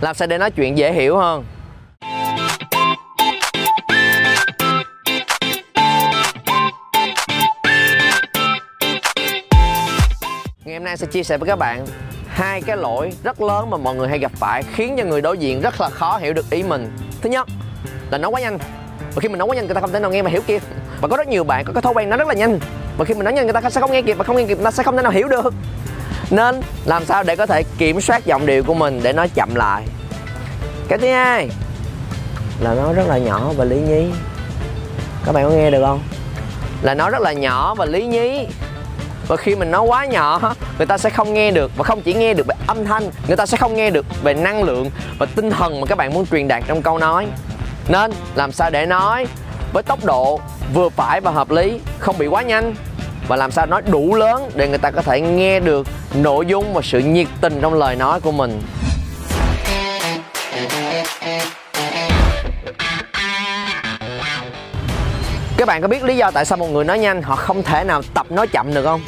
làm sao để nói chuyện dễ hiểu hơn. Ngày hôm nay sẽ chia sẻ với các bạn hai cái lỗi rất lớn mà mọi người hay gặp phải, khiến cho người đối diện rất là khó hiểu được ý mình. Thứ nhất là nói quá nhanh. Và khi mình nói quá nhanh, người ta không thể nào nghe mà hiểu kịp. Và có rất nhiều bạn có cái thói quen nói rất là nhanh. Và khi mình nói nhanh, người ta sẽ không nghe kịp. Và không nghe kịp, người ta sẽ không thể nào hiểu được nên làm sao để có thể kiểm soát giọng điệu của mình để nói chậm lại? Cái thứ hai là nói rất là nhỏ và lý nhí. Các bạn có nghe được không? Là nói rất là nhỏ và lý nhí. Và khi mình nói quá nhỏ, người ta sẽ không nghe được và không chỉ nghe được về âm thanh, người ta sẽ không nghe được về năng lượng và tinh thần mà các bạn muốn truyền đạt trong câu nói. Nên làm sao để nói với tốc độ vừa phải và hợp lý, không bị quá nhanh? Và làm sao nói đủ lớn để người ta có thể nghe được nội dung và sự nhiệt tình trong lời nói của mình. Các bạn có biết lý do tại sao một người nói nhanh họ không thể nào tập nói chậm được không?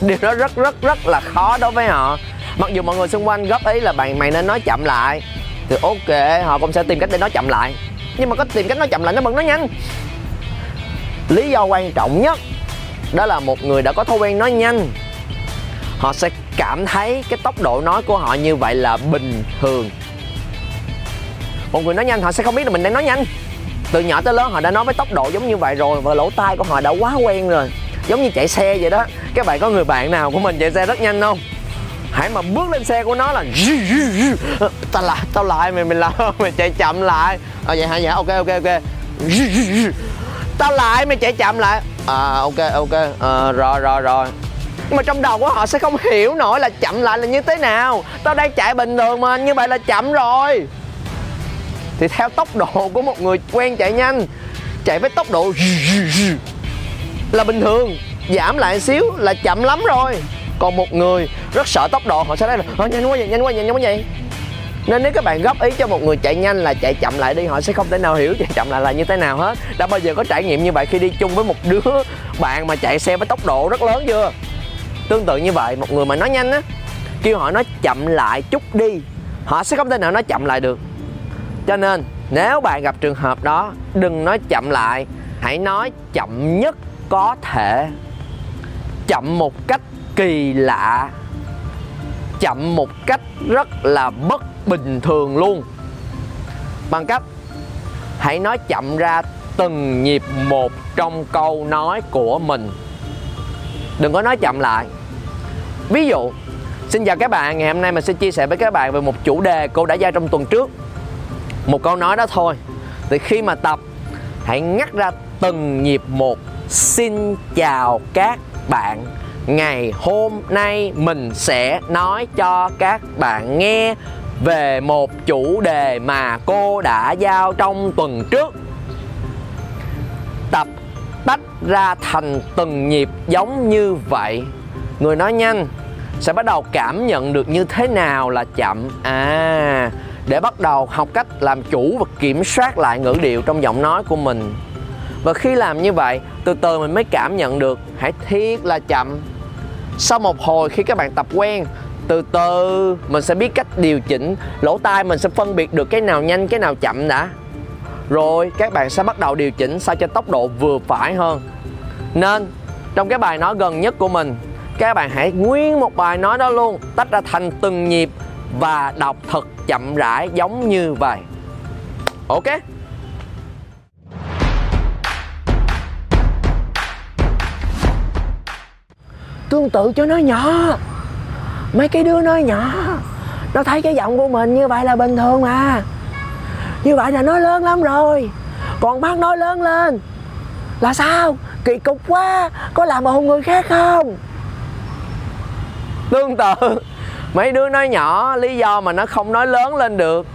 Điều đó rất rất rất là khó đối với họ. Mặc dù mọi người xung quanh góp ý là bạn, mày nên nói chậm lại, thì ok, họ cũng sẽ tìm cách để nói chậm lại. Nhưng mà có tìm cách nói chậm lại nó vẫn nói nhanh. Lý do quan trọng nhất đó là một người đã có thói quen nói nhanh. Họ sẽ cảm thấy cái tốc độ nói của họ như vậy là bình thường. Một người nói nhanh họ sẽ không biết là mình đang nói nhanh. Từ nhỏ tới lớn họ đã nói với tốc độ giống như vậy rồi và lỗ tai của họ đã quá quen rồi. Giống như chạy xe vậy đó. Các bạn có người bạn nào của mình chạy xe rất nhanh không? Hãy mà bước lên xe của nó là ờ, tao lại tao lại mày mày làm mày chạy chậm lại. À, vậy hả? Vậy ok ok ok. Tao lại mày chạy chậm lại à ok ok. À, rồi rồi rồi. Nhưng mà trong đầu của họ sẽ không hiểu nổi là chậm lại là như thế nào. Tao đang chạy bình thường mà như vậy là chậm rồi. Thì theo tốc độ của một người quen chạy nhanh chạy với tốc độ là bình thường giảm lại xíu là chậm lắm rồi. Còn một người rất sợ tốc độ họ sẽ nói là ờ, nhanh quá vậy nhanh quá vậy nhanh quá vậy nên nếu các bạn góp ý cho một người chạy nhanh là chạy chậm lại đi, họ sẽ không thể nào hiểu chạy chậm lại là như thế nào hết. Đã bao giờ có trải nghiệm như vậy khi đi chung với một đứa bạn mà chạy xe với tốc độ rất lớn chưa? Tương tự như vậy, một người mà nói nhanh á, kêu họ nói chậm lại chút đi, họ sẽ không thể nào nói chậm lại được. Cho nên, nếu bạn gặp trường hợp đó, đừng nói chậm lại, hãy nói chậm nhất có thể. Chậm một cách kỳ lạ, chậm một cách rất là bất bình thường luôn. Bằng cách hãy nói chậm ra từng nhịp một trong câu nói của mình. Đừng có nói chậm lại. Ví dụ, xin chào các bạn, ngày hôm nay mình sẽ chia sẻ với các bạn về một chủ đề cô đã giao trong tuần trước. Một câu nói đó thôi. Thì khi mà tập, hãy ngắt ra từng nhịp một. Xin chào các bạn. Ngày hôm nay mình sẽ nói cho các bạn nghe về một chủ đề mà cô đã giao trong tuần trước. Tập tách ra thành từng nhịp giống như vậy. Người nói nhanh, sẽ bắt đầu cảm nhận được như thế nào là chậm. À để bắt đầu học cách làm chủ và kiểm soát lại ngữ điệu trong giọng nói của mình. Và khi làm như vậy, từ từ mình mới cảm nhận được, hãy thiết là chậm. Sau một hồi khi các bạn tập quen từ từ, mình sẽ biết cách điều chỉnh. Lỗ tai mình sẽ phân biệt được cái nào nhanh, cái nào chậm đã. Rồi, các bạn sẽ bắt đầu điều chỉnh sao cho tốc độ vừa phải hơn. Nên, trong cái bài nói gần nhất của mình, các bạn hãy nguyên một bài nói đó luôn, tách ra thành từng nhịp và đọc thật chậm rãi giống như vậy. Ok? Tương tự cho nó nhỏ mấy cái đứa nói nhỏ nó thấy cái giọng của mình như vậy là bình thường mà. Như vậy là nói lớn lắm rồi. Còn bác nói lớn lên là sao? Kỳ cục quá có làm ồn người khác không? Tương tự. Mấy đứa nói nhỏ lý do mà nó không nói lớn lên được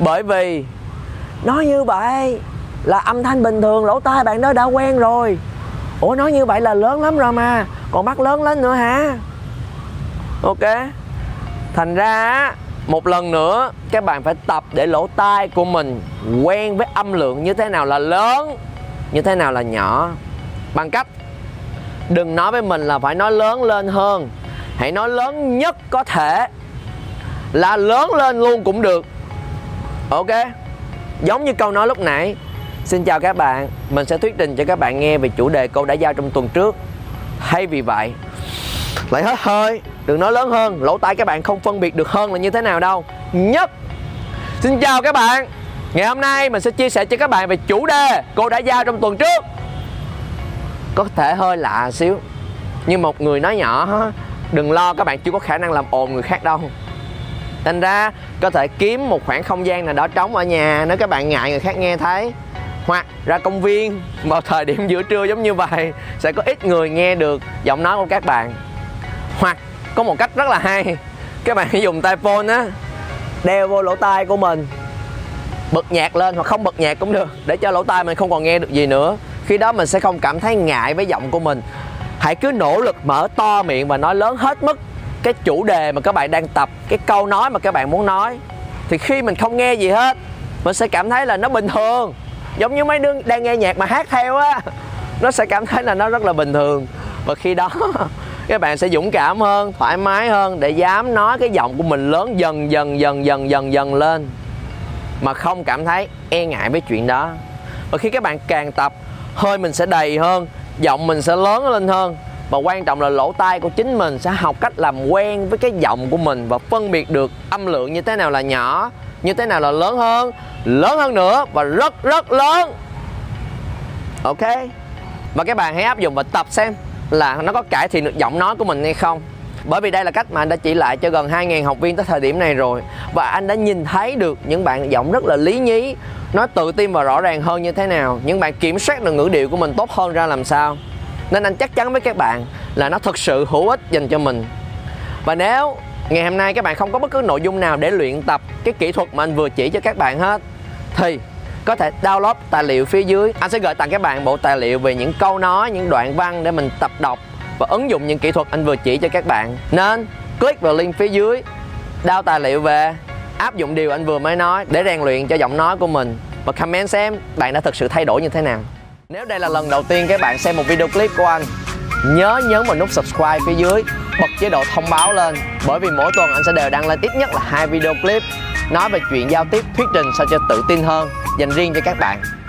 bởi vì nói như vậy là âm thanh bình thường lỗ tai bạn đó đã quen rồi. Ủa nói như vậy là lớn lắm rồi mà. Còn bắt lớn lên nữa hả ok. Thành ra một lần nữa, các bạn phải tập để lỗ tai của mình quen với âm lượng như thế nào là lớn, như thế nào là nhỏ. Bằng cách, đừng nói với mình là phải nói lớn lên hơn. Hãy nói lớn nhất có thể, là lớn lên luôn cũng được. Ok? Giống như câu nói lúc nãy. Xin chào các bạn. Mình sẽ thuyết trình cho các bạn nghe về chủ đề câu đã giao trong tuần trước. Hay vì vậy lại hết hơi. Đừng nói lớn hơn, lỗ tai các bạn không phân biệt được hơn là như thế nào đâu. Nhất. Xin chào các bạn. Ngày hôm nay mình sẽ chia sẻ cho các bạn về chủ đề cô đã giao trong tuần trước. Có thể hơi lạ xíu, nhưng một người nói nhỏ đừng lo, các bạn chưa có khả năng làm ồn người khác đâu. Thành ra, có thể kiếm một khoảng không gian nào đó trống ở nhà nếu các bạn ngại người khác nghe thấy. Hoặc ra công viên, vào thời điểm giữa trưa giống như vậy, sẽ có ít người nghe được giọng nói của các bạn hoặc, có một cách rất là hay. Các bạn dùng tai phone á, đeo vô lỗ tai của mình. Bật nhạc lên hoặc không bật nhạc cũng được, để cho lỗ tai mình không còn nghe được gì nữa. Khi đó mình sẽ không cảm thấy ngại với giọng của mình. Hãy cứ nỗ lực mở to miệng và nói lớn hết mức cái chủ đề mà các bạn đang tập, cái câu nói mà các bạn muốn nói. Thì khi mình không nghe gì hết, mình sẽ cảm thấy là nó bình thường. Giống như mấy đứa đang nghe nhạc mà hát theo á, nó sẽ cảm thấy là nó rất là bình thường. Và khi đó các bạn sẽ dũng cảm hơn, thoải mái hơn để dám nói cái giọng của mình lớn dần dần dần dần dần dần lên. Mà không cảm thấy e ngại với chuyện đó. Và khi các bạn càng tập, hơi mình sẽ đầy hơn, giọng mình sẽ lớn lên hơn. Và quan trọng là lỗ tai của chính mình sẽ học cách làm quen với cái giọng của mình và phân biệt được âm lượng như thế nào là nhỏ, như thế nào là lớn hơn lớn hơn nữa và rất rất lớn. Ok? Và các bạn hãy áp dụng và tập xem là nó có cải thiện được giọng nói của mình hay không. Bởi vì đây là cách mà anh đã chỉ lại cho gần 2.000 học viên tới thời điểm này rồi. Và anh đã nhìn thấy được những bạn giọng rất là lý nhí nói tự tin và rõ ràng hơn như thế nào. Những bạn kiểm soát được ngữ điệu của mình tốt hơn ra làm sao. Nên anh chắc chắn với các bạn là nó thực sự hữu ích dành cho mình. Và nếu ngày hôm nay các bạn không có bất cứ nội dung nào để luyện tập cái kỹ thuật mà anh vừa chỉ cho các bạn hết, thì có thể download tài liệu phía dưới. Anh sẽ gửi tặng các bạn bộ tài liệu về những câu nói, những đoạn văn để mình tập đọc và ứng dụng những kỹ thuật anh vừa chỉ cho các bạn. Nên, click vào link phía dưới đao tài liệu về, áp dụng điều anh vừa mới nói để rèn luyện cho giọng nói của mình. Và comment xem bạn đã thực sự thay đổi như thế nào. Nếu đây là lần đầu tiên các bạn xem một video clip của anh, nhớ nhấn vào nút subscribe phía dưới, bật chế độ thông báo lên. Bởi vì mỗi tuần anh sẽ đều đăng lên ít nhất là hai video clip nói về chuyện giao tiếp, thuyết trình sao cho tự tin hơn dành riêng cho các bạn.